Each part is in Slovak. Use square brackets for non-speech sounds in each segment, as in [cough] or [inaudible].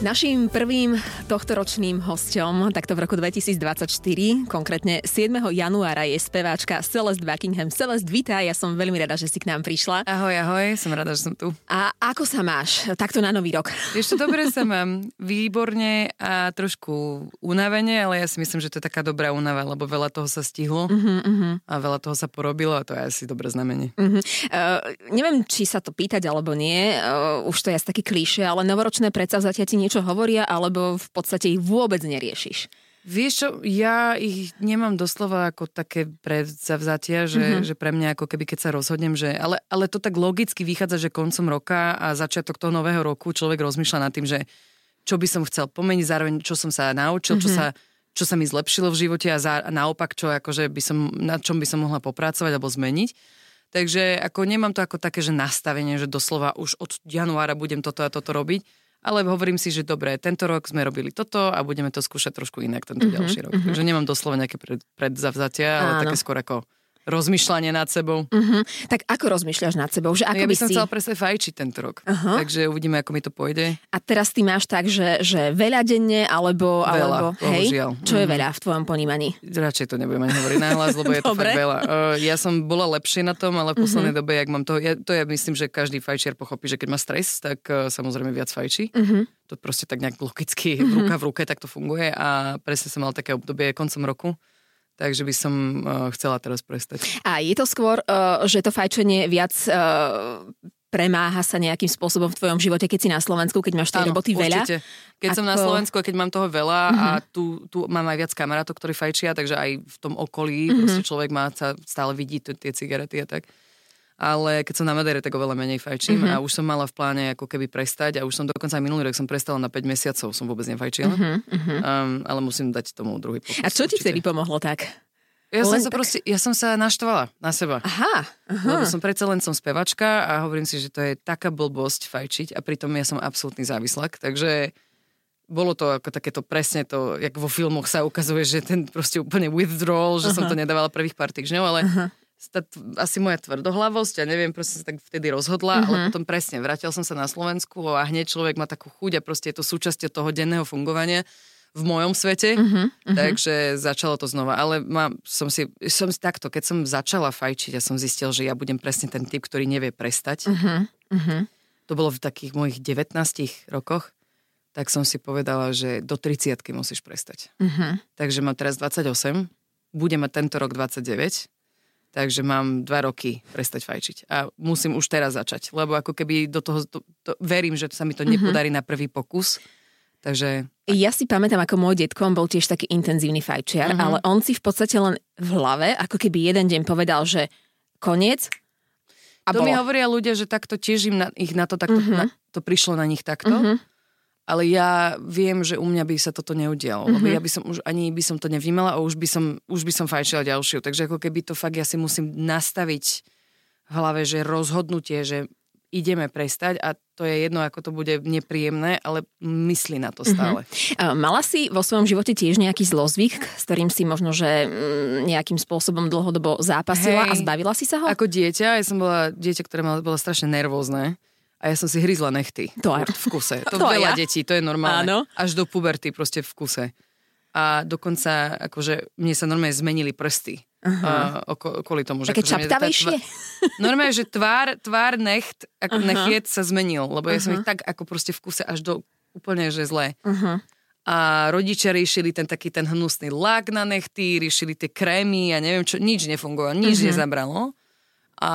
Naším prvým tohtoročným hosťom, takto v roku 2024, konkrétne 7. januára je speváčka Celeste Buckingham. Celeste, vítaj, ja som veľmi rada, že si k nám prišla. Ahoj, ahoj, som rada, že som tu. A ako sa máš takto na nový rok? Ešte dobre sa mám, výborne a trošku unavene, ale ja si myslím, že to je taká dobrá únava, lebo veľa toho sa stihlo uh-huh, uh-huh. a veľa toho sa porobilo a to je asi dobré znamenie. Uh-huh. Uh, neviem, či sa to pýtať alebo nie, uh, už to je asi taký klíše, ale novoročné predsavzatia ti niečo hovoria, alebo v podstate ich vôbec neriešiš? Vieš čo, ja ich nemám doslova ako také predzavzatia, že, mm-hmm. že pre mňa ako keby keď sa rozhodnem, že, ale, ale to tak logicky vychádza, že koncom roka a začiatok toho nového roku človek rozmýšľa nad tým, že čo by som chcel pomeniť, zároveň čo som sa naučil, mm-hmm. čo, mhm. sa, čo sa mi zlepšilo v živote a, za, a naopak, čo akože by som, na čom by som mohla popracovať alebo zmeniť. Takže ako nemám to ako také, že nastavenie, že doslova už od januára budem toto a toto robiť ale hovorím si, že dobre, tento rok sme robili toto a budeme to skúšať trošku inak tento mm-hmm, ďalší rok. Mm-hmm. Takže nemám doslova nejaké pred, predzavzatia, ale také skôr ako rozmýšľanie nad sebou. Uh-huh. Tak ako rozmýšľaš nad sebou? Že no ako ja by, som si... chcela presne fajčiť tento rok. Uh-huh. Takže uvidíme, ako mi to pôjde. A teraz ty máš tak, že, že veľa denne, alebo... Veľa, alebo hej? bohužiaľ. Čo je mhm. veľa v tvojom ponímaní? Radšej to nebudem ani hovoriť nahlas, lebo je to fakt veľa. Uh, ja som bola lepšie na tom, ale v poslednej uh-huh. dobe, jak mám to... Ja, to ja myslím, že každý fajčiar pochopí, že keď má stres, tak uh, samozrejme viac fajčí. Uh-huh. To proste tak nejak logicky [laughs] uh-huh. ruka v ruke tak to funguje a presne som mal také obdobie koncom roku takže by som uh, chcela teraz prestať. A je to skôr, uh, že to fajčenie viac uh, premáha sa nejakým spôsobom v tvojom živote, keď si na Slovensku, keď máš tej Áno, roboty veľa? Určite. Keď Ako... som na Slovensku a keď mám toho veľa uh-huh. a mhm. tu, tu mám aj viac kamarátov, ktorí fajčia, takže aj v tom okolí uh-huh. človek má sa stále vidí tie cigarety a tak ale keď som na Madere, tak oveľa menej fajčím mm-hmm. a už som mala v pláne ako keby prestať a už som dokonca aj minulý rok som prestala na 5 mesiacov, som vôbec nefajčila, mm-hmm. um, ale musím dať tomu druhý pokus. A čo ti vtedy pomohlo tak? Ja som, sa tak... proste, ja som sa naštvala na seba. Aha, aha. Lebo som predsa len som spevačka a hovorím si, že to je taká blbosť fajčiť a pritom ja som absolútny závislak, takže bolo to ako takéto presne to, jak vo filmoch sa ukazuje, že ten proste úplne withdrawal, že uh-huh. som to nedávala prvých pár týždňov, ale uh-huh asi moja tvrdohlavosť, ja neviem, proste sa tak vtedy rozhodla, uh-huh. ale mhm. potom presne, vrátil som sa na Slovensku a hneď človek má takú chuť a proste je to súčasťou toho denného fungovania v mojom svete, uh-huh, uh-huh. takže začalo to znova. Ale má, som, si, som si takto, keď som začala fajčiť, ja som zistil, že ja budem presne ten typ, ktorý nevie prestať. Uh-huh, uh-huh. To bolo v takých mojich 19 rokoch, tak som si povedala, že do 30 musíš prestať. Uh-huh. Takže mám teraz 28, budem mať tento rok 29 takže mám dva roky prestať fajčiť. A musím už teraz začať, lebo ako keby do toho, to, to, verím, že sa mi to mm-hmm. nepodarí na prvý pokus. Takže... Ja si pamätám, ako môj detko, on bol tiež taký intenzívny fajčiar, mm-hmm. ale on si v podstate len v hlave, ako keby jeden deň povedal, že koniec, a to bolo. mi hovoria ľudia, že takto tiež im na, ich na to takto, mm-hmm. na, to prišlo na nich takto. Mm-hmm ale ja viem, že u mňa by sa toto neudialo, mm-hmm. lebo mhm. ja by som už ani by som to nevnímala a už by som, už by som fajčila ďalšiu. Takže ako keby to fakt ja si musím nastaviť v hlave, že rozhodnutie, že ideme prestať a to je jedno, ako to bude nepríjemné, ale myslí na to stále. Mm-hmm. Mala si vo svojom živote tiež nejaký zlozvyk, s ktorým si možno, že mm, nejakým spôsobom dlhodobo zápasila Hej, a zbavila si sa ho? Ako dieťa, ja som bola dieťa, ktoré bolo strašne nervózne a ja som si hryzla nechty. To aj. V kuse. To, [laughs] to veľa ja. detí, to je normálne. Áno. Až do puberty proste v kuse. A dokonca, akože, mne sa normálne zmenili prsty. Uh-huh. Uh, kvôli tomu, že... Také akože čaptavejšie? Tvár, normálne, že tvár, tvár necht, ako uh-huh. nechiet sa zmenil, lebo ja uh-huh. som ich tak ako proste v kuse až do úplne, že zlé. Uh-huh. A rodičia riešili ten taký ten hnusný lak na nechty, riešili tie krémy a neviem čo, nič nefungovalo, nič uh-huh. nezabralo. A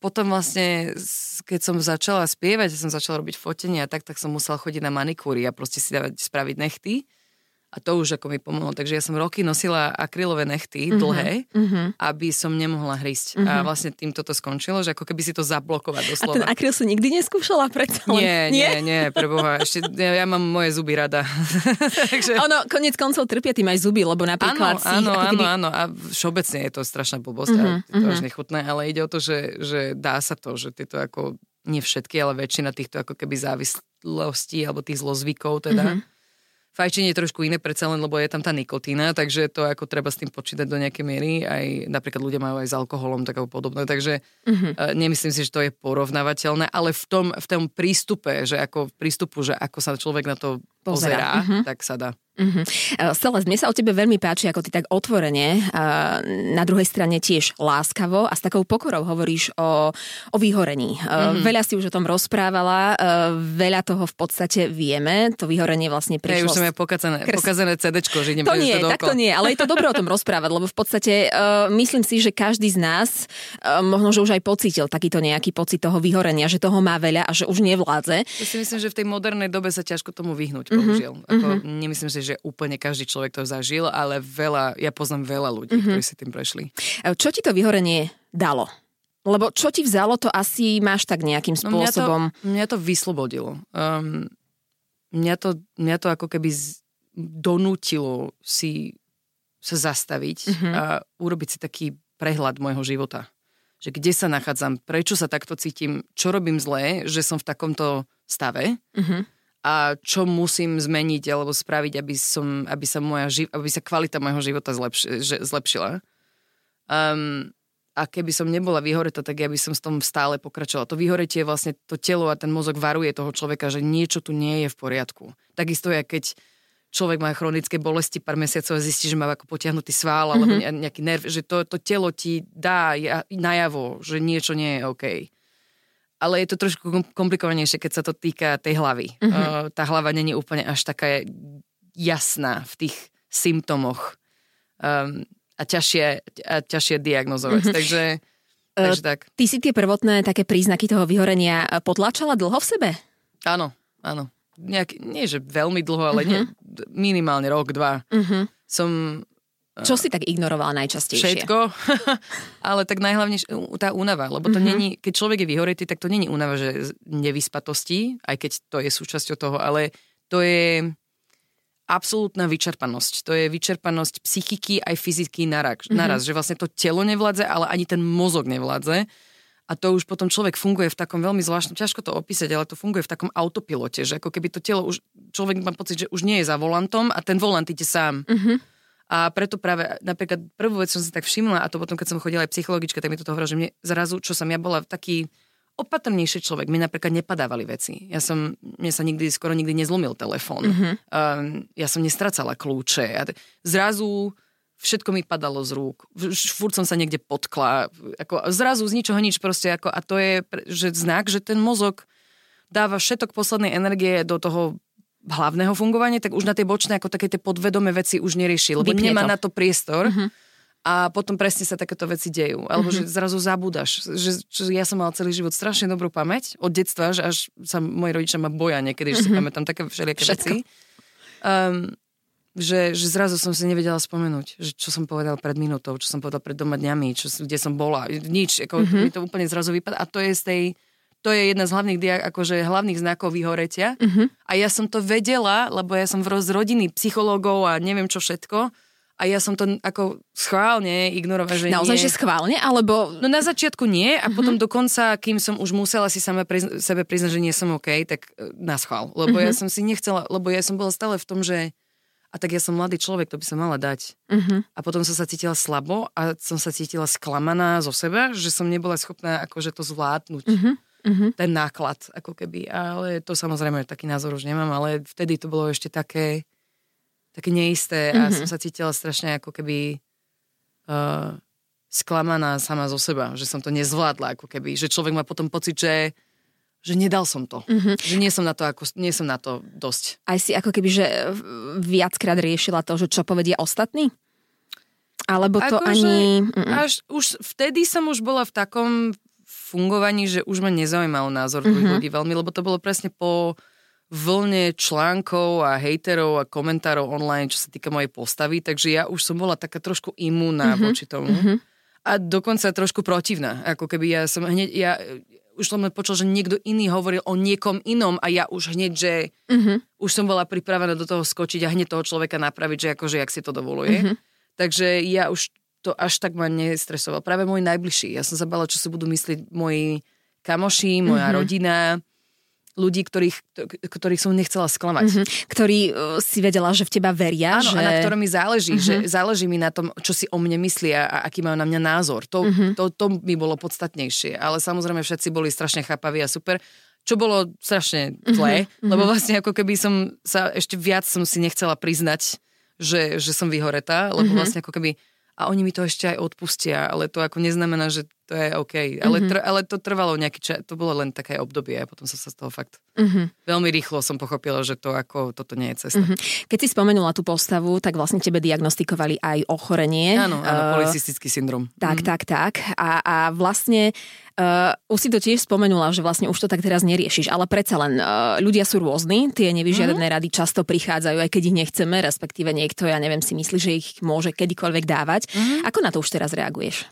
potom vlastne, keď som začala spievať, som začala robiť fotenie a tak, tak som musela chodiť na manikúry a proste si dávať, spraviť nechty. A to už ako mi pomohlo. Takže ja som roky nosila akrylové nechty, mm-hmm. dlhé, mm-hmm. aby som nemohla hrísť. Mm-hmm. A mhm. vlastne tým toto skončilo, že ako keby si to zablokovať doslova. A ten akryl si nikdy neskúšala predsa? Nie, nie, nie, preboha. Ešte, ja, ja mám moje zuby rada. [laughs] Takže... Ono, konec koncov trpia tým aj zuby, lebo napríklad áno, si... Áno, áno, keby... áno. A všeobecne je to strašná blbosť mm-hmm, a je to mm-hmm. až nechutné, ale ide o to, že, že dá sa to, že tieto ako, nie všetky, ale väčšina týchto ako keby závislostí alebo tých zlozvykov teda, mm-hmm Fajčenie je trošku iné predsa len, lebo je tam tá nikotína, takže to ako treba s tým počítať do nejakej miery. Aj napríklad ľudia majú aj s alkoholom tak podobné, takže uh-huh. nemyslím si, že to je porovnávateľné, ale v tom, v tom prístupe, že ako prístupu, že ako sa človek na to pozerá, pozerá uh-huh. tak sa dá. Uh-huh. Celest, mne sa o tebe veľmi páči, ako ty tak otvorene, na druhej strane tiež láskavo a s takou pokorou hovoríš o, o vyhorení. Uh-huh. Veľa si už o tom rozprávala, veľa toho v podstate vieme, to vyhorenie vlastne prišlo... Ja už som ja pokazané, kres... pokazané CDčko, že idem To nie, to tak to nie, ale je to dobré o tom rozprávať, lebo v podstate uh, myslím si, že každý z nás uh, možno, že už aj pocítil takýto nejaký pocit toho vyhorenia, že toho má veľa a že už nevládze. Ja si myslím, že v tej modernej dobe sa ťažko tomu vyhnúť, bohužiaľ. Uh-huh. Ako, uh-huh. Nemyslím si, že úplne každý človek to zažil, ale veľa, ja poznám veľa ľudí, mm-hmm. ktorí si tým prešli. Čo ti to vyhorenie dalo? Lebo čo ti vzalo, to asi máš tak nejakým spôsobom. No mňa, to, mňa to vyslobodilo. Um, mňa, to, mňa to ako keby z, donútilo si sa zastaviť mm-hmm. a urobiť si taký prehľad môjho života. Že kde sa nachádzam, prečo sa takto cítim, čo robím zlé, že som v takomto stave. Mm-hmm a čo musím zmeniť alebo spraviť, aby, som, aby, sa, moja, aby sa kvalita môjho života zlepši, že, zlepšila. Um, a keby som nebola vyhoretá, tak ja by som s tom stále pokračovala. To vyhoretie vlastne to telo a ten mozog varuje toho človeka, že niečo tu nie je v poriadku. Takisto je, keď človek má chronické bolesti pár mesiacov a zistí, že má ako potiahnutý svál alebo mm-hmm. nejaký nerv, že to, to telo ti dá najavo, že niečo nie je OK ale je to trošku komplikovanejšie, keď sa to týka tej hlavy. Uh-huh. Tá hlava není úplne až taká jasná v tých symptomoch um, a ťažšie, a ťažšie diagnozovať. Uh-huh. Takže, takže tak. Ty si tie prvotné také príznaky toho vyhorenia potlačala dlho v sebe? Áno, áno. Nejak, nie, že veľmi dlho, ale uh-huh. nie, minimálne rok, dva. Uh-huh. Som čo si tak ignorovala najčastejšie? Všetko, [laughs] ale tak najhlavnejšie tá únava, lebo to mm-hmm. není, keď človek je vyhoretý, tak to není únava, že nevyspatosti, aj keď to je súčasťou toho, ale to je absolútna vyčerpanosť. To je vyčerpanosť psychiky aj fyziky naraz, mm-hmm. naraz že vlastne to telo nevládze, ale ani ten mozog nevládze. A to už potom človek funguje v takom veľmi zvláštnom, ťažko to opísať, ale to funguje v takom autopilote, že ako keby to telo už, človek má pocit, že už nie je za volantom a ten volant ide sám. Mm-hmm. A preto práve napríklad prvú vec som si tak všimla a to potom, keď som chodila aj psychologička, tak mi to hovorila, že mne zrazu, čo som ja bola taký opatrnejší človek, mi napríklad nepadávali veci. Ja som, mne sa nikdy, skoro nikdy nezlomil telefón. Mm-hmm. Um, ja som nestracala kľúče. A zrazu všetko mi padalo z rúk. Furt som sa niekde potkla. Ako, zrazu z ničoho nič proste. Ako, a to je že znak, že ten mozog dáva všetok poslednej energie do toho hlavného fungovania, tak už na tie bočné, ako také tie podvedomé veci už nerieši, lebo Vypne nemá to. na to priestor. Uh-huh. A potom presne sa takéto veci dejú. Alebo uh-huh. že zrazu zabúdaš. Že, že ja som mal celý život strašne dobrú pamäť od detstva, že až sa moji rodičia ma boja niekedy, že uh-huh. si pamätám také všelijaké Všetko. veci. Um, že, že zrazu som si nevedela spomenúť, že čo som povedal pred minútou, čo som povedal pred doma dňami, čo, kde som bola. Nič, ako mi to úplne zrazu vypadá. A to je z tej to je jedna z hlavných, akože hlavných znakov vyhoretia. Uh-huh. A ja som to vedela, lebo ja som z rodiny psychológov a neviem čo všetko. A ja som to ako schválne ignorovala, že Naozaj, nie. že schválne? Alebo... No na začiatku nie a uh-huh. potom dokonca, kým som už musela si sama prizna- sebe priznať, že nie som OK, tak e, na schvál. Lebo uh-huh. ja som si nechcela, lebo ja som bola stále v tom, že a tak ja som mladý človek, to by som mala dať. Uh-huh. A potom som sa cítila slabo a som sa cítila sklamaná zo seba, že som nebola schopná akože to zvládnuť. Uh-huh uh-huh. ten náklad, ako keby. Ale to samozrejme taký názor už nemám, ale vtedy to bolo ešte také, také neisté a uh-huh. som sa cítila strašne ako keby uh, sklamaná sama zo seba, že som to nezvládla, ako keby. Že človek má potom pocit, že že nedal som to. Uh-huh. Že nie som, na to ako, nie som na to dosť. Aj si ako keby, že viackrát riešila to, že čo povedia ostatní? Alebo to ako ani... Až už vtedy som už bola v takom fungovaní, že už ma nezaujímal názor mm-hmm. ľudí veľmi, lebo to bolo presne po vlne článkov a hejterov a komentárov online, čo sa týka mojej postavy, takže ja už som bola taká trošku imúna mm-hmm. voči tomu. Mm-hmm. A dokonca trošku protivná. Ako keby ja som hneď, ja už som počul, že niekto iný hovoril o niekom inom a ja už hneď, že mm-hmm. už som bola pripravená do toho skočiť a hneď toho človeka napraviť, že akože jak si to dovoluje. Mm-hmm. Takže ja už to až tak ma nestresoval. Práve môj najbližší. Ja som sa bala, čo si budú myslieť moji kamoši, moja mm-hmm. rodina. ľudí, ktorých, ktorých som nechcela sklamať. Mm-hmm. Ktorí uh, si vedela, že v teba veria. Áno, že... a na ktorom mi záleží, mm-hmm. že záleží mi na tom, čo si o mne myslia a aký majú na mňa názor. To, mm-hmm. to, to mi bolo podstatnejšie. Ale samozrejme všetci boli strašne chápaví a super čo bolo strašne zlé, mm-hmm. lebo vlastne ako keby som sa ešte viac som si nechcela priznať, že, že som vyhoretá, lebo mm-hmm. vlastne ako keby a oni mi to ešte aj odpustia, ale to ako neznamená, že to je OK. Mm-hmm. Ale, tr- ale to trvalo nejaký čas, to bolo len také obdobie a potom som sa z toho fakt mm-hmm. veľmi rýchlo som pochopila, že to ako toto nie je cesta. Mm-hmm. Keď si spomenula tú postavu, tak vlastne tebe diagnostikovali aj ochorenie. Áno, áno, uh, policistický syndrom. Tak, mm-hmm. tak, tak. A, a vlastne Uh, už si to tiež spomenula, že vlastne už to tak teraz neriešiš, ale predsa len uh, ľudia sú rôzni, tie nevyžiadané mm-hmm. rady často prichádzajú, aj keď ich nechceme, respektíve niekto, ja neviem, si myslí, že ich môže kedykoľvek dávať. Mm-hmm. Ako na to už teraz reaguješ?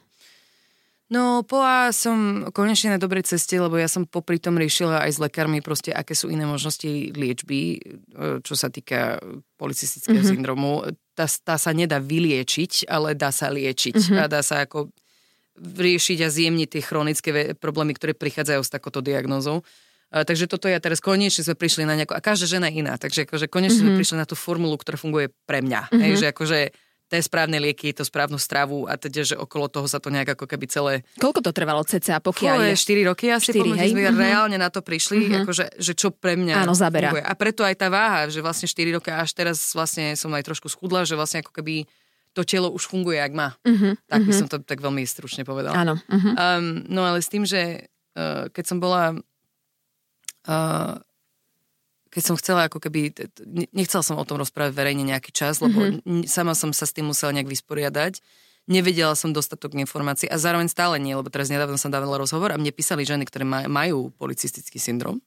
No, poa som konečne na dobrej ceste, lebo ja som popri tom riešila aj s lekármi proste, aké sú iné možnosti liečby, e, čo sa týka policistického mm-hmm. syndromu. Tá, tá sa nedá vyliečiť, ale dá sa liečiť mm-hmm. a dá sa ako riešiť a zjemniť tie chronické problémy, ktoré prichádzajú s takouto diagnózou. Takže toto ja teraz konečne sme prišli na nejakú, a každá žena iná, takže akože konečne mm-hmm. sme mhm. prišli na tú formulu, ktorá funguje pre mňa. Mm-hmm. Hej, že akože tie správne lieky, to správnu stravu a teda, že okolo toho sa to nejak ako keby celé... Koľko to trvalo cca, pokiaľ je? 4 roky asi, 4, hej? sme mm-hmm. reálne na to prišli, mm-hmm. akože, že čo pre mňa Áno, zabera. funguje. A preto aj tá váha, že vlastne 4 roky až teraz vlastne som aj trošku schudla, že vlastne ako keby to telo už funguje, ak má. Uh-huh, tak by uh-huh. som to tak veľmi stručne povedala. Áno. Uh-huh. Um, no ale s tým, že uh, keď som bola... Uh, keď som chcela ako keby, nechcela som o tom rozprávať verejne nejaký čas, lebo mm-hmm. sama som sa s tým musela nejak vysporiadať. Nevedela som dostatok informácií a zároveň stále nie, lebo teraz nedávno som dávala rozhovor a mne písali ženy, ktoré majú policistický syndrom,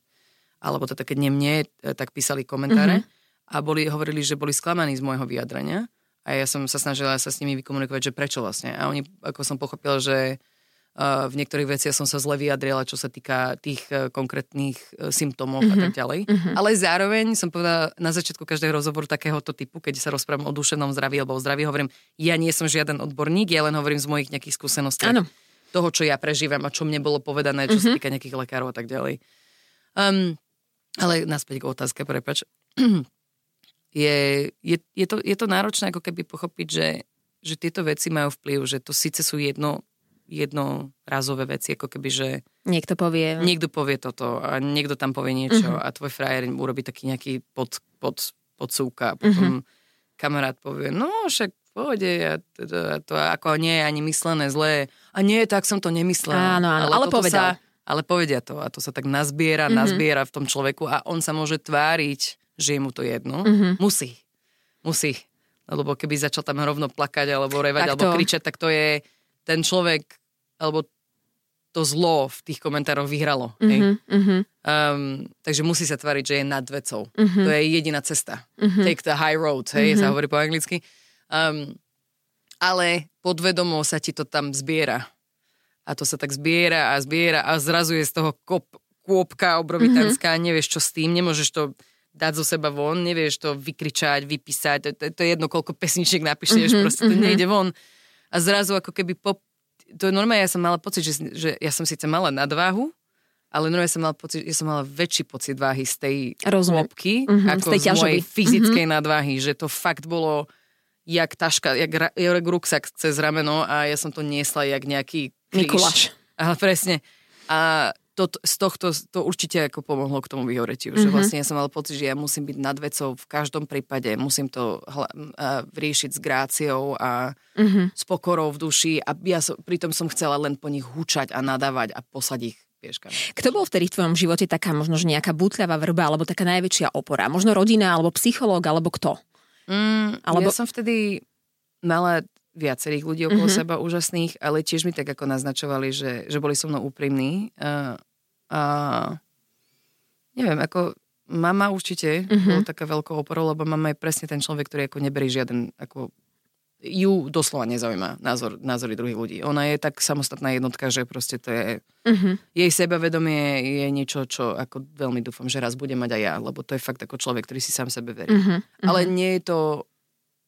alebo to keď nie mne, e, tak písali komentáre mm-hmm. a boli, hovorili, že boli sklamaní z môjho vyjadrenia a ja som sa snažila sa s nimi vykomunikovať, že prečo vlastne. A oni, ako som pochopila, že uh, v niektorých veciach som sa zle vyjadrila, čo sa týka tých uh, konkrétnych uh, symptómov mm-hmm. a tak mhm. ďalej. Mm-hmm. Ale zároveň som povedala na začiatku každého rozhovoru takéhoto typu, keď sa rozprávam o duševnom zdraví alebo o zdraví, hovorím, ja nie som žiaden odborník, ja len hovorím z mojich nejakých skúseností. Áno. Toho, čo ja prežívam a čo mne bolo povedané, čo mm-hmm. sa mhm. týka nejakých lekárov a tak ďalej. Um, ale naspäť k otázke, prepač. Je, je, je, to, je to náročné ako keby pochopiť, že, že tieto veci majú vplyv, že to síce sú jedno, jednorazové veci, ako keby, že... Niekto povie... Niekto povie toto a niekto tam povie niečo uh-huh. a tvoj frajer urobí taký nejaký pod, pod, podsúka a potom uh-huh. kamarát povie, no však pohode, ja, to, to, to ako nie je ani myslené zlé. A nie, tak som to nemyslel. Áno, áno, ale, ale povedal. Sa, ale povedia to a to sa tak nazbiera, uh-huh. nazbiera v tom človeku a on sa môže tváriť, že je mu to jedno. Mm-hmm. Musí. Musí. Lebo keby začal tam rovno plakať, alebo revať, tak alebo to... kričať, tak to je ten človek, alebo to zlo v tých komentároch vyhralo. Mm-hmm, hej? Um, takže musí sa tvariť, že je nad vecou. Mm-hmm. To je jediná cesta. Mm-hmm. Take the high road, hej, mm-hmm. sa hovorí po anglicky. Um, ale podvedomo sa ti to tam zbiera. A to sa tak zbiera a zbiera a zrazu je z toho kop, kôpka obrovitánska mm-hmm. nevieš čo s tým, nemôžeš to dať zo seba von, nevieš to vykričať, vypísať, to, to, to je jedno, koľko pesničiek napíšeš, mm-hmm, proste to mm-hmm. nejde von. A zrazu ako keby po... To je normálne, ja som mala pocit, že, že ja som síce mala nadváhu, ale normálne som mala pocit, ja som mala väčší pocit váhy z tej lopky, mm-hmm, ako z, tej z mojej fyzickej mm-hmm. nadváhy, že to fakt bolo jak taška, jak, jak ruksak cez rameno a ja som to niesla jak nejaký kríž. Mikuláš. Ale presne. A to, z tohto to určite ako pomohlo k tomu vyhoretiu. Mm-hmm. Že mhm. vlastne ja som mal pocit, že ja musím byť nad vecou v každom prípade, musím to hla, uh, riešiť s gráciou a mm-hmm. s pokorou v duši a ja som, pritom som chcela len po nich hučať a nadávať a poslať ich pieškami. Kto bol vtedy v tvojom živote taká možno že nejaká butľavá vrba alebo taká najväčšia opora? Možno rodina alebo psychológ alebo kto? Mm, alebo... Ja som vtedy mala viacerých ľudí okolo mm-hmm. seba úžasných, ale tiež mi tak ako naznačovali, že, že boli so mnou úprimní. A, a neviem, ako mama určite mm-hmm. bola taká veľkou oporou, lebo mama je presne ten človek, ktorý ako neberí žiaden, ako ju doslova nezaujíma názor, názory druhých ľudí. Ona je tak samostatná jednotka, že proste to je... Mm-hmm. Jej sebavedomie je niečo, čo ako veľmi dúfam, že raz bude mať aj ja, lebo to je fakt ako človek, ktorý si sám sebe verí. Mm-hmm. Ale nie je to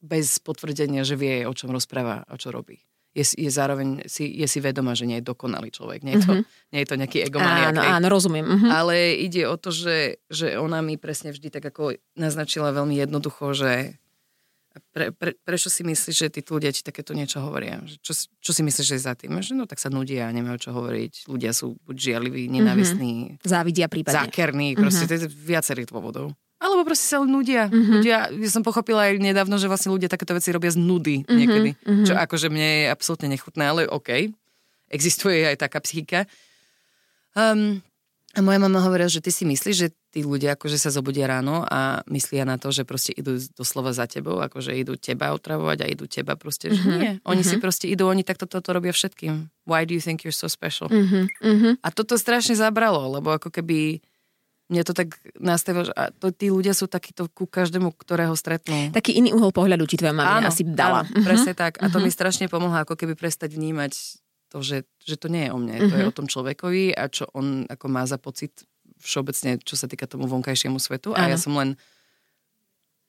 bez potvrdenia, že vie, o čom rozpráva a čo robí. Je, je zároveň si, je si vedomá, že nie je dokonalý človek. Nie je to, mm-hmm. nie je to nejaký egomaniak. Áno, áno, rozumiem. Mm-hmm. Ale ide o to, že, že ona mi presne vždy tak ako naznačila veľmi jednoducho, že pre, pre, prečo si myslíš, že tí ľudia ti takéto niečo hovoria? Čo, čo si myslíš, že je za tým? Že no tak sa nudia nemajú čo hovoriť. Ľudia sú buď žiarliví, nenávistní, mm-hmm. závidia prípadne. Zákerní, proste mm-hmm. viacerých dôvodov. Alebo proste sa nudia. Mm-hmm. ľudia. Ja som pochopila aj nedávno, že vlastne ľudia takéto veci robia z nudy mm-hmm. niekedy. Mm-hmm. Čo akože mne je absolútne nechutné, ale OK. Existuje aj taká psychika. Um, a moja mama hovorila, že ty si myslíš, že tí ľudia akože sa zobudia ráno a myslia na to, že proste idú doslova za tebou, akože idú teba otravovať a idú teba proste, že mm-hmm. nie. Oni mm-hmm. si proste idú, oni takto toto robia všetkým. Why do you think you're so special? Mm-hmm. A toto strašne zabralo, lebo ako keby mne to tak nastavilo, že to, tí ľudia sú takíto ku každému, ktorého stretnú. Taký iný uhol pohľadu ti tvoja mama asi dala. Áno, uh-huh. presne tak. A to uh-huh. mi strašne pomohlo ako keby prestať vnímať to, že, že to nie je o mne, uh-huh. to je o tom človekovi a čo on ako má za pocit všeobecne, čo sa týka tomu vonkajšiemu svetu. Áno. A ja som len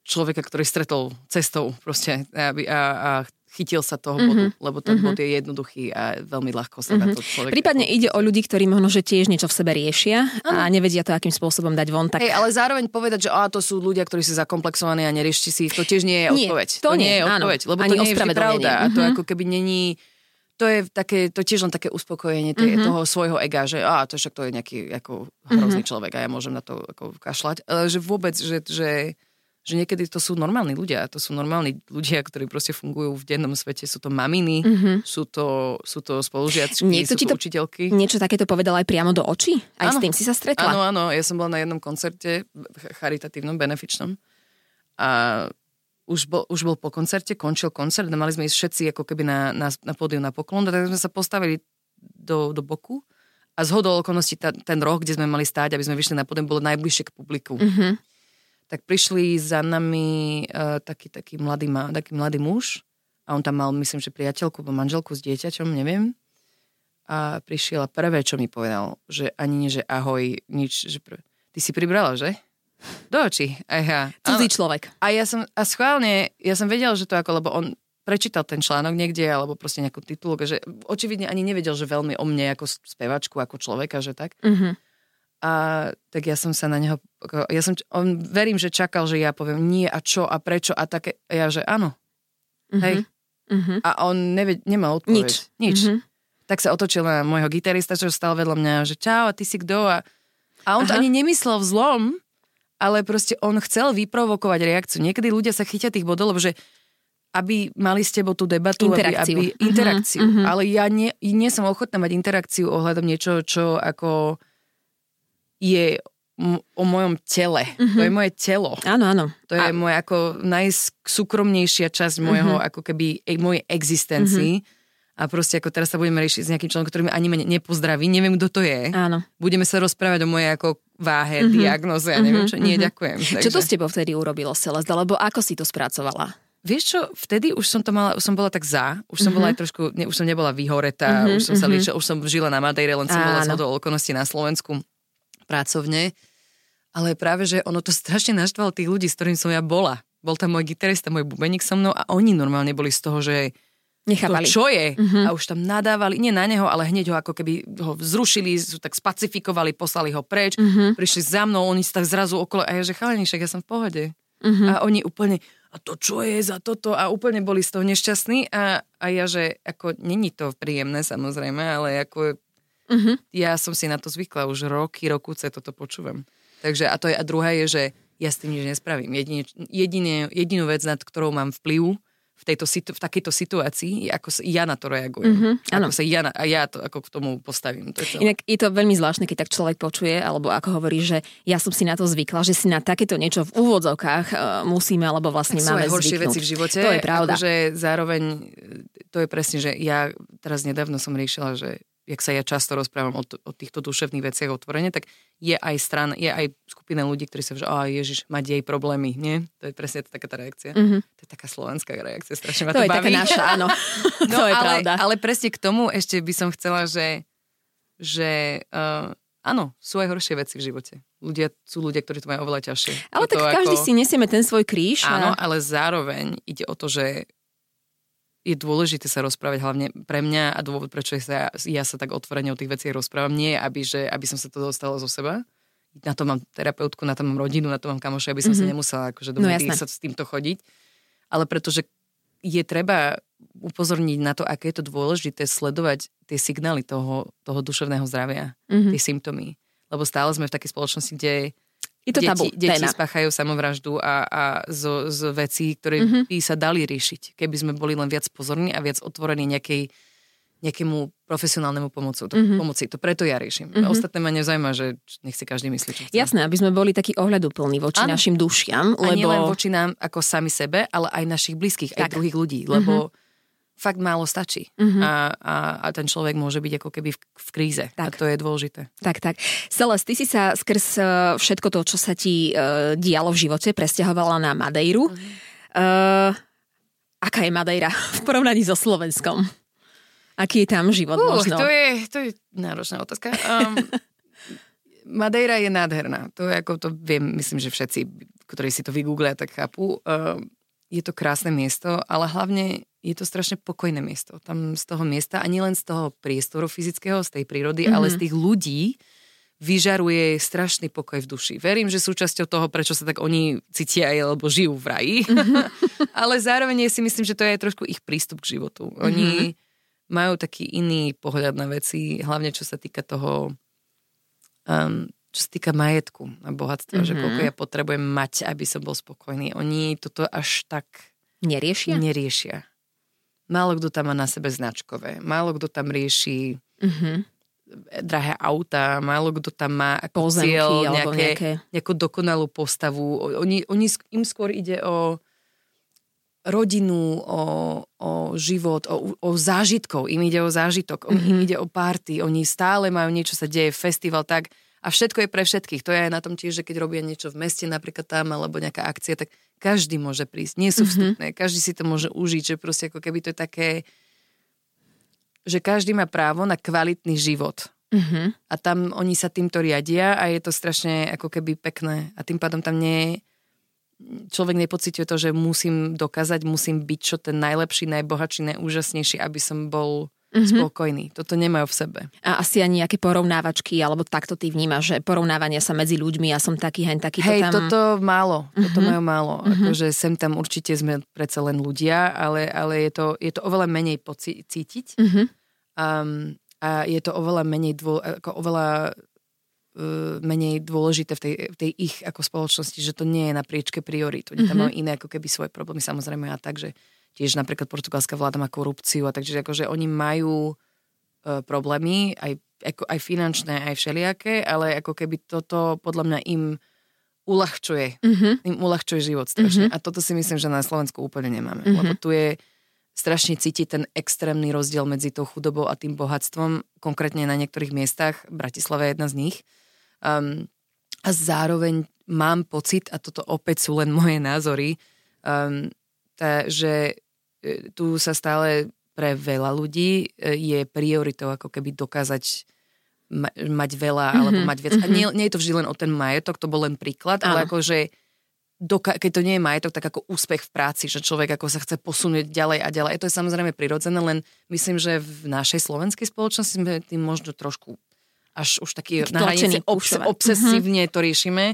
človeka, ktorý stretol cestou proste a, a, a chytil sa toho bodu, mm-hmm. lebo ten mm-hmm. bod je jednoduchý a veľmi ľahko sa mm-hmm. na to človek... Prípadne ide o ľudí, ktorí možno, že tiež niečo v sebe riešia ano. a nevedia to, akým spôsobom dať von. Tak... Hey, ale zároveň povedať, že á, to sú ľudia, ktorí sú zakomplexovaní a neriešti si ich, to tiež nie je nie, odpoveď. To, to nie, nie je odpoveď, áno. lebo to nie je vždy pravda. Mm-hmm. A to mhm. ako keby není to je také, to tiež len také uspokojenie mm-hmm. toho svojho ega, že á, to však to je nejaký ako hrozný mm-hmm. človek a ja môžem na to ako kašľať. Ale že vôbec, že, že že niekedy to sú normálni ľudia, to sú normálni ľudia, ktorí proste fungujú v dennom svete, sú to maminy, mm-hmm. sú, to, sú to spolužiačky, Niekto sú to, to učiteľky. Niečo takéto povedal aj priamo do očí? Aj ano. s tým si sa stretla? Áno, áno, ja som bola na jednom koncerte charitatívnom, benefičnom a už bol, už bol po koncerte, končil koncert a mali sme ísť všetci ako keby na, na, na pódium na poklon, tak sme sa postavili do, do boku a zhodol okolností ta, ten roh, kde sme mali stáť, aby sme vyšli na pódium, bolo najbližšie k publiku. Mm-hmm tak prišli za nami uh, taký, taký, mladý, taký mladý muž a on tam mal, myslím, že priateľku alebo manželku s dieťaťom, neviem. A prišiel a prvé, čo mi povedal, že ani nie, že ahoj, nič, že prvé. Ty si pribrala, že? Do očí. A ja, Cudzí človek. A ja som, a schválne, ja som vedel, že to ako, lebo on prečítal ten článok niekde, alebo proste nejakú titulok, že očividne ani nevedel, že veľmi o mne ako spevačku, ako človeka, že tak. Mm-hmm. A tak ja som sa na neho, ja som, on verím, že čakal, že ja poviem nie a čo a prečo a také, ja že áno. Mm-hmm. Hej. Mm-hmm. A on nevie, nemal odpoveď. Nič. Nič. Mm-hmm. Tak sa otočil na môjho gitarista, čo stal vedľa mňa, že čau, a ty si kto? A, a on Aha. to ani nemyslel v zlom, ale proste on chcel vyprovokovať reakciu. Niekedy ľudia sa chytia tých bodov, lebo že aby mali s tebou tú debatu, interakciu. Aby, aby, interakciu. Mm-hmm. Ale ja nie, nie som ochotná mať interakciu ohľadom niečo, čo ako je o mojom tele. Mm-hmm. To je moje telo. Áno, áno. To je a... moja ako najsúkromnejšia časť môjho, mm-hmm. ako keby e, mojej existencii. Mm-hmm. A proste ako teraz sa budeme riešiť s nejakým človekom, ktorý mi ani nepozdraví, neviem, kto to je. Áno. Budeme sa rozprávať o mojej ako váhe, mm-hmm. diagnoze, ja neviem čo. Mm-hmm. Nie, ďakujem. Takže... Čo to s tebou vtedy urobilo, Celeste? Lebo ako si to spracovala? Vieš čo, vtedy už som to mala, už som bola tak za, už som mm-hmm. bola aj trošku, ne, už som nebola vyhoretá, mm-hmm, už som sa mm-hmm. líčila, už som žila na Madeire, len som bola z okolností na Slovensku pracovne. Ale práve, že ono to [laughs] strašne naštvalo tých ľudí, s ktorým som ja bola. Bol tam môj gitarista, môj bubeník so mnou a oni normálne boli z toho, že Nechápali. To, čo je? Uh-huh. A už tam nadávali, nie na neho, ale hneď ho ako keby ho zrušili, tak spacifikovali, poslali ho preč, uh-huh. prišli za mnou, oni sa tak zrazu okolo, a ja že chalani, však ja som v pohode. Uh-huh. A oni úplne, a to čo je za toto? A úplne boli z toho nešťastní a, a ja, že ako, není to príjemné samozrejme, ale ako Uh-huh. Ja som si na to zvykla, už roky, rokúce toto počúvam. Takže a to je, a druhá je, že ja s tým nič nespravím. Jedine, jedine, jedinú vec, nad ktorou mám vplyv v, tejto, v takejto situácii, ako sa, ja na to reagujem. Uh-huh, ako sa ja, a ja to ako k tomu postavím. To je Inak je to veľmi zvláštne, keď tak človek počuje, alebo ako hovorí, že ja som si na to zvykla, že si na takéto niečo v úvodzovkách uh, musíme, alebo vlastne tak máme horšie veci v živote. To je pravda. Akože zároveň, to je presne, že ja teraz nedávno som riešila, že jak sa ja často rozprávam o, t- o týchto duševných veciach otvorene, tak je aj stran, je aj skupina ľudí, ktorí sa že a Ježiš, mať jej problémy, nie? To je presne taká tá reakcia. Mm-hmm. To je taká slovenská reakcia, strašne ma to, to je baví. taká naša, áno. [laughs] [laughs] no, to je ale, pravda. Ale presne k tomu ešte by som chcela, že, že uh, áno, sú aj horšie veci v živote. Ľudia, sú ľudia, ktorí to majú oveľa ťažšie. Ale tak každý ako... si nesieme ten svoj kríž. Áno, a... ale zároveň ide o to, že je dôležité sa rozprávať hlavne pre mňa a dôvod, prečo sa, ja sa tak otvorene o tých veciach rozprávam, nie je, aby, že, aby som sa to dostala zo seba. Na to mám terapeutku, na to mám rodinu, na to mám kamoša, aby som mm-hmm. sa nemusela akože do no, sa s týmto chodiť. Ale pretože je treba upozorniť na to, aké je to dôležité sledovať tie signály toho, toho duševného zdravia, mm-hmm. tie symptómy. Lebo stále sme v takej spoločnosti, kde je to deti, deti spáchajú samovraždu a, a zo, z vecí, ktoré mm-hmm. by sa dali riešiť, keby sme boli len viac pozorní a viac otvorení nejakej, nejakému profesionálnemu pomocu, to, mm-hmm. pomoci. To preto ja riešim. Mm-hmm. Ostatné ma nezaujíma, že nech si každý myslí, čo chce. Jasné, aby sme boli takí ohľaduplní voči ano. našim dušiam. Lebo... A nielen voči nám ako sami sebe, ale aj našich blízkych, tak. aj druhých ľudí. Lebo mm-hmm fakt málo stačí. Mm-hmm. A, a, a ten človek môže byť ako keby v, v kríze. Tak. A to je dôležité. Tak, tak. Celest, ty si sa skrz uh, všetko to, čo sa ti uh, dialo v živote, presťahovala na Madejru. Mm-hmm. Uh, aká je Madeira v porovnaní so Slovenskom? Aký je tam život uh, možno? To je, to je náročná otázka. Um, [laughs] Madeira je nádherná. To je ako to viem, myslím, že všetci, ktorí si to vygooglia, tak chápu. Uh, je to krásne miesto, ale hlavne je to strašne pokojné miesto. Tam z toho miesta, ani len z toho priestoru fyzického, z tej prírody, mm-hmm. ale z tých ľudí vyžaruje strašný pokoj v duši. Verím, že súčasťou toho, prečo sa tak oni cítia alebo žijú v raji, mm-hmm. [laughs] ale zároveň si myslím, že to je trošku ich prístup k životu. Oni mm-hmm. majú taký iný pohľad na veci, hlavne čo sa týka toho, um, čo sa týka majetku a bohatstva, mm-hmm. že koľko ja potrebujem mať, aby som bol spokojný. Oni toto až tak neriešia. Neriešia. Málo kto tam má na sebe značkové, málo kto tam rieši uh-huh. drahé auta, málo kto tam má ako Pozemky, cieľ nejaké, nejaké... nejakú dokonalú postavu. Oni, oni, im skôr ide o rodinu, o, o život, o, o zážitkov. Im ide o zážitok, mm-hmm. im ide o party. Oni stále majú niečo sa deje, festival tak a všetko je pre všetkých. To je aj na tom tiež, že keď robia niečo v meste napríklad tam, alebo nejaká akcia, tak každý môže prísť. Nie sú mhm. vstupné, mm-hmm. každý si to môže užiť, že proste ako keby to je také, že každý má právo na kvalitný život. Mm-hmm. A tam oni sa týmto riadia a je to strašne ako keby pekné. A tým pádom tam nie človek nepociťuje to, že musím dokázať, musím byť čo ten najlepší, najbohatší, najúžasnejší, aby som bol mm-hmm. spokojní. Toto nemajú v sebe. A asi ani nejaké porovnávačky, alebo takto ty vnímaš, že porovnávania sa medzi ľuďmi, ja som taký, hen taký. Hej, to tam... toto málo. Mm-hmm. Toto majú málo. Mm-hmm. Akože sem tam určite sme predsa len ľudia, ale, ale je, to, je to oveľa menej pocítiť. Mm-hmm. Um, a je to oveľa menej, dô, ako oveľa uh, menej dôležité v tej, v tej ich ako spoločnosti, že to nie je na priečke priorit. Oni tam mm-hmm. majú iné ako keby svoje problémy, samozrejme a tak, že tiež napríklad portugalská vláda má korupciu a takže akože oni majú e, problémy, aj, ako, aj finančné, aj všelijaké, ale ako keby toto podľa mňa im uľahčuje. Mm-hmm. Im uľahčuje život strašne. Mm-hmm. A toto si myslím, že na Slovensku úplne nemáme. Mm-hmm. Lebo tu je strašne cítiť ten extrémny rozdiel medzi tou chudobou a tým bohatstvom, konkrétne na niektorých miestach, Bratislava je jedna z nich. Um, a zároveň mám pocit, a toto opäť sú len moje názory, um, tá, že tu sa stále pre veľa ľudí e, je prioritou ako keby dokázať ma, mať veľa mm-hmm, alebo mať viac. Mm-hmm. A mhm. nie, nie je to vždy len o ten majetok, to bol len príklad, Áno. ale akože doka- keď to nie je majetok, tak ako úspech v práci, že človek ako sa chce posunúť ďalej a ďalej. To je samozrejme prirodzené, len myslím, že v našej slovenskej spoločnosti sme tým možno trošku až už taký na hranici obs- obsesívne mm-hmm. to riešime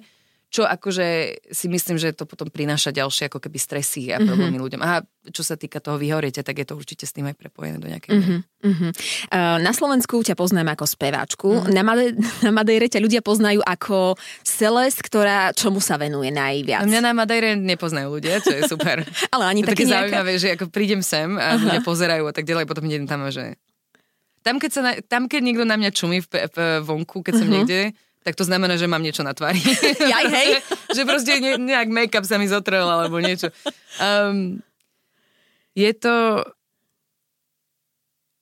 čo akože si myslím, že to potom prináša ďalšie ako keby stresy a mhm. problémy mm-hmm. ľuďom. A čo sa týka toho vyhoriete, tak je to určite s tým aj prepojené do nejakej mm-hmm. Uh, na Slovensku ťa poznám ako speváčku. Mm-hmm. Na, Made- [laughs] na Madejre ťa ľudia poznajú ako Celest, ktorá čomu sa venuje najviac. Mňa na Madejre nepoznajú ľudia, čo je super. [laughs] Ale ani také nejaká... zaujímavé, že ako prídem sem a Aha. ľudia pozerajú a tak ďalej, potom idem tam, že tam keď, sa na, tam, keď niekto na mňa čumí v, v vonku, keď som uh-huh. niekde, tak to znamená, že mám niečo na tvári. [laughs] Jaj, hej. [laughs] že proste ne, nejak make-up sa mi zotrel alebo niečo. Um, je to...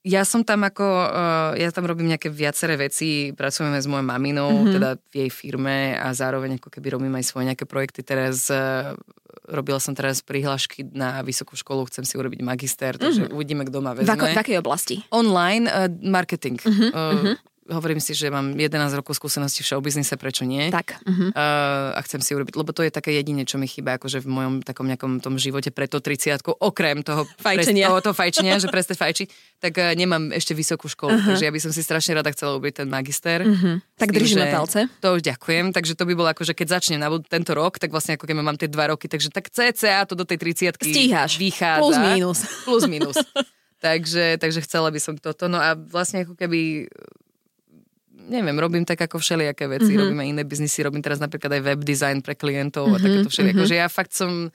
Ja som tam ako, uh, ja tam robím nejaké viaceré veci, pracujeme s mojou maminou, mm-hmm. teda v jej firme a zároveň ako keby robím aj svoje nejaké projekty. Teraz uh, robila som teraz prihlášky na vysokú školu, chcem si urobiť magister, takže mm-hmm. uvidíme, kto ma vezme. V, ako, v akej oblasti? Online uh, marketing. Mm-hmm. Uh, hovorím si, že mám 11 rokov skúsenosti v showbiznise, prečo nie? Tak. Uh-huh. Uh, a chcem si urobiť, lebo to je také jedine, čo mi chýba akože v mojom takom nejakom tom živote pre to 30 okrem toho fajčenia, toho, toho fajčenia že prestať fajčiť, tak uh, nemám ešte vysokú školu, uh-huh. takže ja by som si strašne rada chcela urobiť ten magister. Uh-huh. Tak držíme palce. To už ďakujem, takže to by bolo ako, že keď začnem na tento rok, tak vlastne ako keď mám tie dva roky, takže tak cca to do tej 30 Stíhaš. vychádza. Plus mínus. Plus mínus. [laughs] takže, takže chcela by som toto. No a vlastne ako keby neviem, robím tak ako všelijaké veci, mm-hmm. robíme iné biznisy, robím teraz napríklad aj web design pre klientov mm-hmm. a takéto všelijako, mm-hmm. že ja fakt som,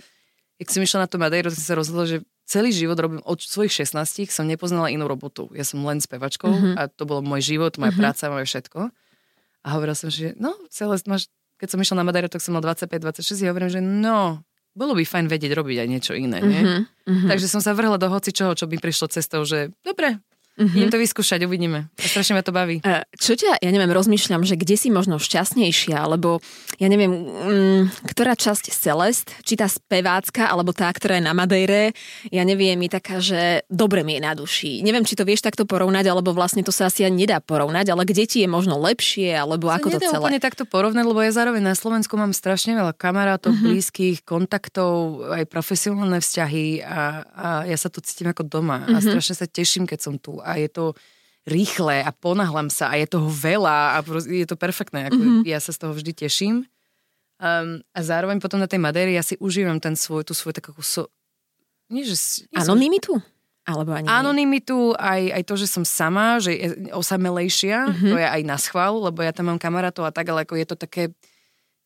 jak som išla na to Madeiro, som sa rozhodla, že celý život robím od svojich 16 som nepoznala inú robotu. Ja som len spevačkou mm-hmm. a to bol môj život, moja mm-hmm. práca, moje všetko. A hovorila som, že no, celé, máš, keď som išla na Madeiro, tak som mal 25-26 a hovorím, že no, bolo by fajn vedieť robiť aj niečo iné, nie? Mm-hmm. Takže som sa vrhla do hoci čoho, čo by prišlo cestou, že dobre, Mm-hmm. Idem to vyskúšať, uvidíme. A strašne ma to baví. Čo ťa, ja neviem, rozmýšľam, že kde si možno šťastnejšia, alebo ja neviem, um, ktorá časť Celest, či tá spevácka, alebo tá, ktorá je na Madejre, ja neviem, je taká, že dobre mi je na duši. Neviem, či to vieš takto porovnať, alebo vlastne to sa asi ani nedá porovnať, ale kde ti je možno lepšie, alebo ako to celé. úplne takto porovnať, lebo ja zároveň na Slovensku mám strašne veľa kamarátov, mm-hmm. blízkych, kontaktov, aj profesionálne vzťahy a, a ja sa tu cítim ako doma mm-hmm. a strašne sa teším, keď som tu a je to rýchle a ponahlam sa a je toho veľa a je to perfektné. Ako mm-hmm. Ja sa z toho vždy teším. Um, a zároveň potom na tej Madéri ja si užívam ten svoj, tú svoju takú so... Nie, že... Anonymitu? Alebo ani Anonymitu, aj, aj to, že som sama, že je osamelejšia, mm-hmm. to je aj na schvál, lebo ja tam mám kamarátov a tak, ale ako je to také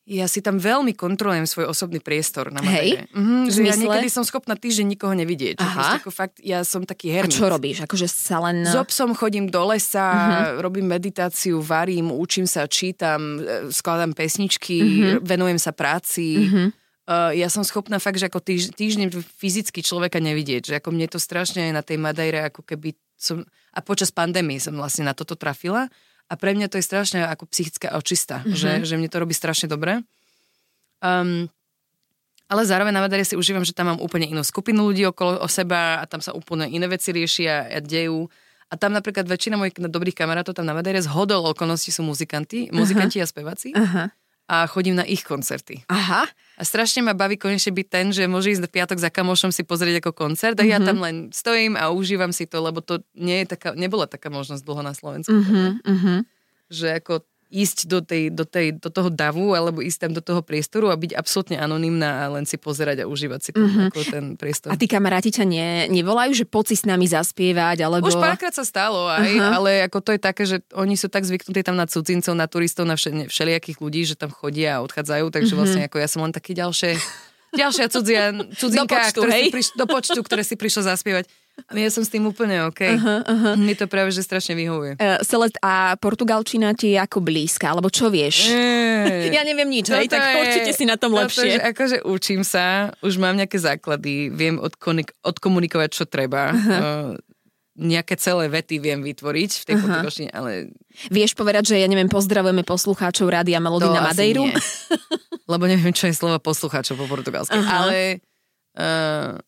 ja si tam veľmi kontrolujem svoj osobný priestor na Hej, mm-hmm, že ja niekedy som schopná týždeň nikoho nevidieť. Aha. Ako fakt, ja som taký hermit. A čo robíš? Akože sa len... S obsom chodím do lesa, uh-huh. robím meditáciu, varím, učím sa, čítam, e, skladám pesničky, uh-huh. venujem sa práci. Uh-huh. Uh, ja som schopná fakt, že ako týž, týždeň fyzicky človeka nevidieť, že ako mne to strašne na tej Madejre, ako keby som... A počas pandémie som vlastne na toto trafila a pre mňa to je strašne ako psychická očista, mm-hmm. že, že mne to robí strašne dobre. Um, ale zároveň na Madare si užívam, že tam mám úplne inú skupinu ľudí okolo o seba a tam sa úplne iné veci riešia a dejú. A tam napríklad väčšina mojich dobrých kamarátov tam na Madare z hodou okolností sú muzikanti, muzikanti Aha. a speváci. Aha a chodím na ich koncerty. Aha. A strašne ma baví konečne byť ten, že môže ísť v piatok za kamošom si pozrieť ako koncert a mm-hmm. ja mhm. tam len stojím a užívam si to, lebo to nie je taká, nebola taká možnosť dlho na Slovensku. Mm-hmm. Že ako ísť do, tej, do, tej, do toho davu alebo ísť tam do toho priestoru a byť absolútne anonimná a len si pozerať a užívať si mm-hmm. ako ten priestor. A tí kamaráti ťa ne, nevolajú, že poci s nami zaspievať? Alebo... Už párkrát sa stalo aj, uh-huh. ale ako to je také, že oni sú tak zvyknutí tam na cudzincov, na turistov, na všelijakých ľudí, že tam chodia a odchádzajú, takže mm-hmm. vlastne ako ja som len taký ďalšie ďalšia cudzia, [laughs] cudzinka, do počtu, ktoré Si priš, do počtu, ktoré si prišla zaspievať. Ja som s tým úplne OK. Uh-huh, uh-huh. Mi to práve, že strašne vyhovuje. Uh, Celest, a portugalčina ti je ako blízka, alebo čo vieš? Eee, [laughs] ja neviem nič, hej, tak je, určite si na tom lepšie. To, že akože učím sa, už mám nejaké základy, viem odkonik- odkomunikovať, čo treba. Uh-huh. Uh, nejaké celé vety viem vytvoriť v tej uh-huh. portugalčine, ale... Vieš povedať, že ja neviem, pozdravujeme poslucháčov Rádia Melody na Madejru? [laughs] Lebo neviem, čo je slovo poslucháčov po portugalsky, uh-huh. ale... Uh,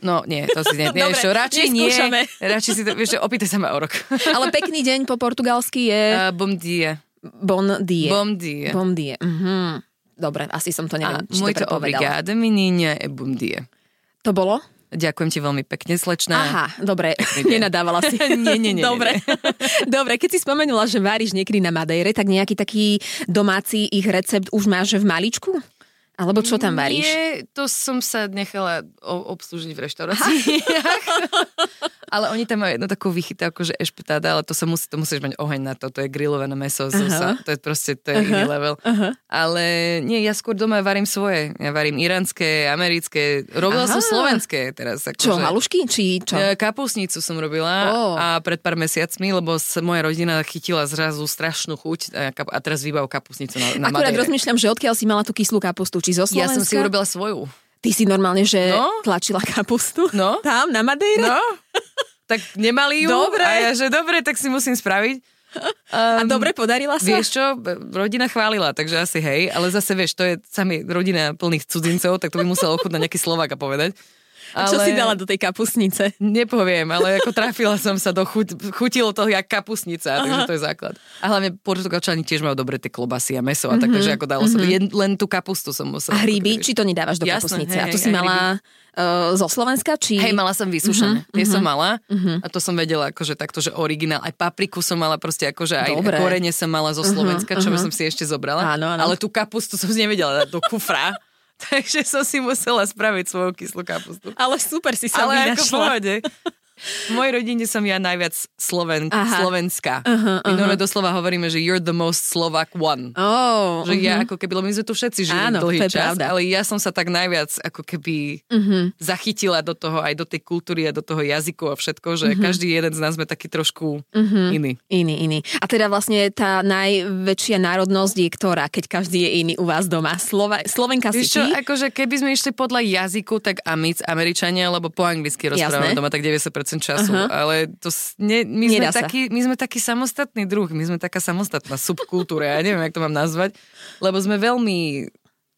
No nie, to si nie, [laughs] nie Dobre, čo, radšej neskúšame. nie. [laughs] Radšej si to, vieš, opýtaj sa ma o rok. [laughs] Ale pekný deň po portugalsky je... Uh, bom dia. Bon dia. Bom dia. Bom dia. Uh-huh. Dobre, asi som to neviem, či to obrigada, menina, e bom dia. To bolo? Ďakujem ti veľmi pekne, slečná. Aha, dobre, nenadávala si. nie, nie, nie. Dobre. Dobre, keď si spomenula, že varíš niekedy na Madejre, tak nejaký taký domáci ich recept už máš v maličku? Alebo čo tam varíš? Nie, to som sa nechala obslúžiť v reštaurácii. [laughs] ale oni tam majú jednu takú vychytávku, že ešpetáda, ale to sa musí, to musíš mať oheň na to, to je grillované meso, uh-huh. to je proste, to je uh-huh. iný level. Uh-huh. Ale nie, ja skôr doma varím svoje. Ja varím iránske, americké, robila Aha. som slovenské teraz. Ako čo, že, halušky? Či čo? Kapusnicu som robila oh. a pred pár mesiacmi, lebo moja rodina chytila zrazu strašnú chuť a, teraz vybav kapusnicu na, na Akurát rozmýšľam, že odkiaľ si mala tú kyslú kapustu, či zo Slovenska? Ja som si urobila svoju. Ty si normálne, že no? tlačila kapustu? No. Tam, na Madejre? No. Tak nemali ju. Dobre. A ja, že dobre, tak si musím spraviť. Um, a dobre, podarila sa? Vieš čo, rodina chválila, takže asi hej, ale zase vieš, to je sami rodina plných cudzincov, tak to by musel ochutnať nejaký Slovák a povedať. A čo si dala do tej kapusnice? Nepoviem, ale ako trafila som sa do chuť, chutilo to jak kapusnica, Aha. takže to je základ. A hlavne portugalčani tiež majú dobre tie klobasy a meso a mm-hmm. tak, takže ako dalo mm-hmm. sa, len tú kapustu som musela. A hríby, či to nedávaš do Jasné, kapusnice? Hej, a to si mala uh, zo Slovenska? Či... Hej, mala som vysúšané. Uh-huh, Tie som mala uh-huh. a to som vedela akože takto, že originál. Aj papriku som mala proste akože aj Dobre. korene som mala zo Slovenska, uh-huh, čo uh-huh. som si ešte zobrala. Áno, áno. Ale tú kapustu som si nevedela do kufra. [laughs] [laughs] Takže som si musela spraviť svoju kyslú kapustu. Ale super si sa Ale ako v pohode. [laughs] V mojej rodine som ja najviac Sloven, Aha. slovenská. Uh-huh, uh-huh. My doslova hovoríme, že you're the most Slovak one. Oh, že uh-huh. ja ako keby, lebo my sme tu všetci žili Áno, dlhý čas, pravda. ale ja som sa tak najviac ako keby uh-huh. zachytila do toho, aj do tej kultúry a do toho jazyku a všetko, že uh-huh. každý jeden z nás sme taký trošku uh-huh. iný. Iný, iný. A teda vlastne tá najväčšia národnosť je ktorá, keď každý je iný u vás doma? Slova, Slovenka si čo, akože keby sme išli podľa jazyku, tak Amic, Američania, lebo po anglicky rozprávame doma tak 90% času, uh-huh. ale to ne, my, sme taký, my sme taký samostatný druh, my sme taká samostatná subkultúra, ja neviem, jak to mám nazvať, lebo sme veľmi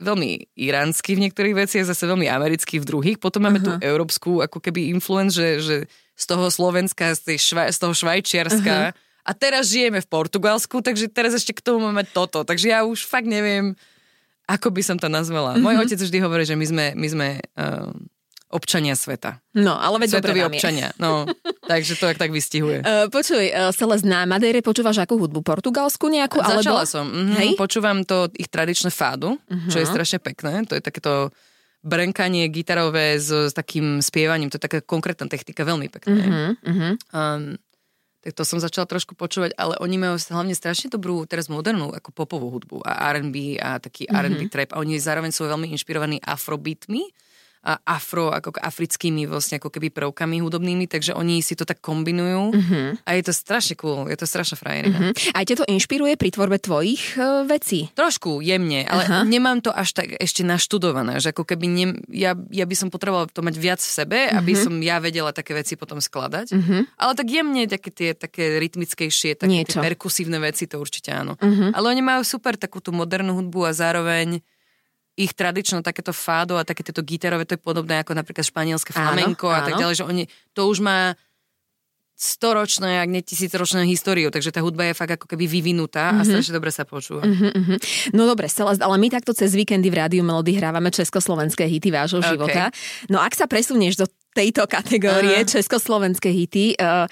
veľmi iránsky v niektorých veciach, zase veľmi americký v druhých. Potom máme uh-huh. tú európsku ako keby influence, že, že z toho Slovenska, z, tej šva, z toho Švajčiarska uh-huh. a teraz žijeme v Portugalsku, takže teraz ešte k tomu máme toto. Takže ja už fakt neviem, ako by som to nazvala. Uh-huh. Môj otec vždy hovorí, že my sme, my sme uh, občania sveta. No, ale veď Svetoví občania. No, [laughs] takže to tak vystihuje. Uh, počuj, uh, Celest, na Madeire počúvaš akú hudbu? Portugalsku nejakú? Začala alebo... som. Mm-hmm, Hej? Počúvam to ich tradičné fádu, uh-huh. čo je strašne pekné. To je takéto brenkanie gitarové s, s takým spievaním. To je taká konkrétna technika, veľmi. Uh-huh, uh-huh. Um, tak to som začala trošku počúvať, ale oni majú hlavne strašne dobrú, teraz modernú, ako popovú hudbu a R&B a taký mm-hmm. R&B trap a oni zároveň sú veľmi inšpirovaní afrobeatmi afro, ako africkými vlastne ako keby prvkami hudobnými, takže oni si to tak kombinujú uh-huh. a je to strašne cool, je to strašne frajerina. Uh-huh. Aj ťa to inšpiruje pri tvorbe tvojich uh, vecí? Trošku, jemne, ale uh-huh. nemám to až tak ešte naštudované, že ako keby ne, ja, ja by som potrebovala to mať viac v sebe, uh-huh. aby som ja vedela také veci potom skladať, uh-huh. ale tak jemne také tie také rytmickejšie, také tie perkusívne veci, to určite áno. Uh-huh. Ale oni majú super takú tú modernú hudbu a zároveň ich tradičné takéto fádo a také tieto gitarové, to je podobné ako napríklad španielské flamenko áno, a tak ďalej, že oni, to už má storočné, ak nie tisícročné históriu, takže tá hudba je fakt ako keby vyvinutá mm-hmm. a mhm. strašne dobre sa počúva. Mm-hmm. No dobre, Celest, ale my takto cez víkendy v Rádiu Melody hrávame československé hity vášho okay. života. No ak sa presunieš do tejto kategórie Aha. československé hity, uh,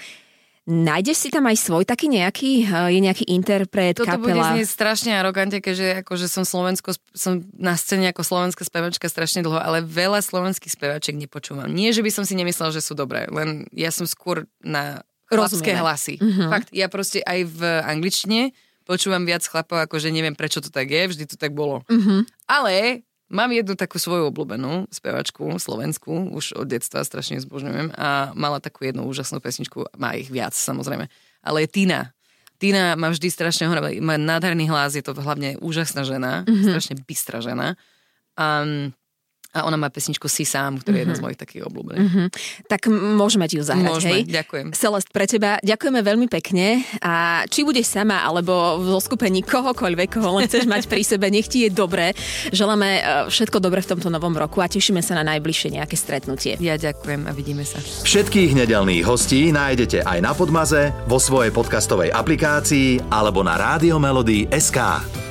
Nájdeš si tam aj svoj taký nejaký, eh, je nejaký interpret, Toto kapela? Toto bude strašne arogante, keďže akože som Slovensko, som na scéne ako slovenská spevačka strašne dlho, ale veľa slovenských spevačiek nepočúvam. Nie, že by som si nemyslela, že sú dobré, len ja som skôr na chlapské hlasy. Uh-huh. Fakt, ja proste aj v angličtine počúvam viac chlapov, akože neviem prečo to tak je, vždy to tak bolo. Uh-huh. Ale Mám jednu takú svoju obľúbenú spevačku, slovenskú, už od detstva strašne zbožňujem a mala takú jednu úžasnú pesničku, má ich viac samozrejme, ale je Tina. Tina má vždy strašne má nádherný hlas, je to hlavne úžasná žena, mm-hmm. strašne bystrá žena. Um, a ona má pesničku Si sám, ktorá je jedna z mhm. mojich takých obľúbených. Mm-hmm. Tak môžeme ti ju zahrať, môžeme, hej? ďakujem. Celest, pre teba ďakujeme veľmi pekne a či budeš sama, alebo v zoskupení kohokoľvek, koho len chceš mať pri sebe, nech ti je dobré. Želáme e, všetko dobré v tomto novom roku a tešíme sa na najbližšie nejaké stretnutie. Ja ďakujem a vidíme sa. Všetkých nedelných hostí nájdete aj na Podmaze, vo svojej podcastovej aplikácii alebo na SK.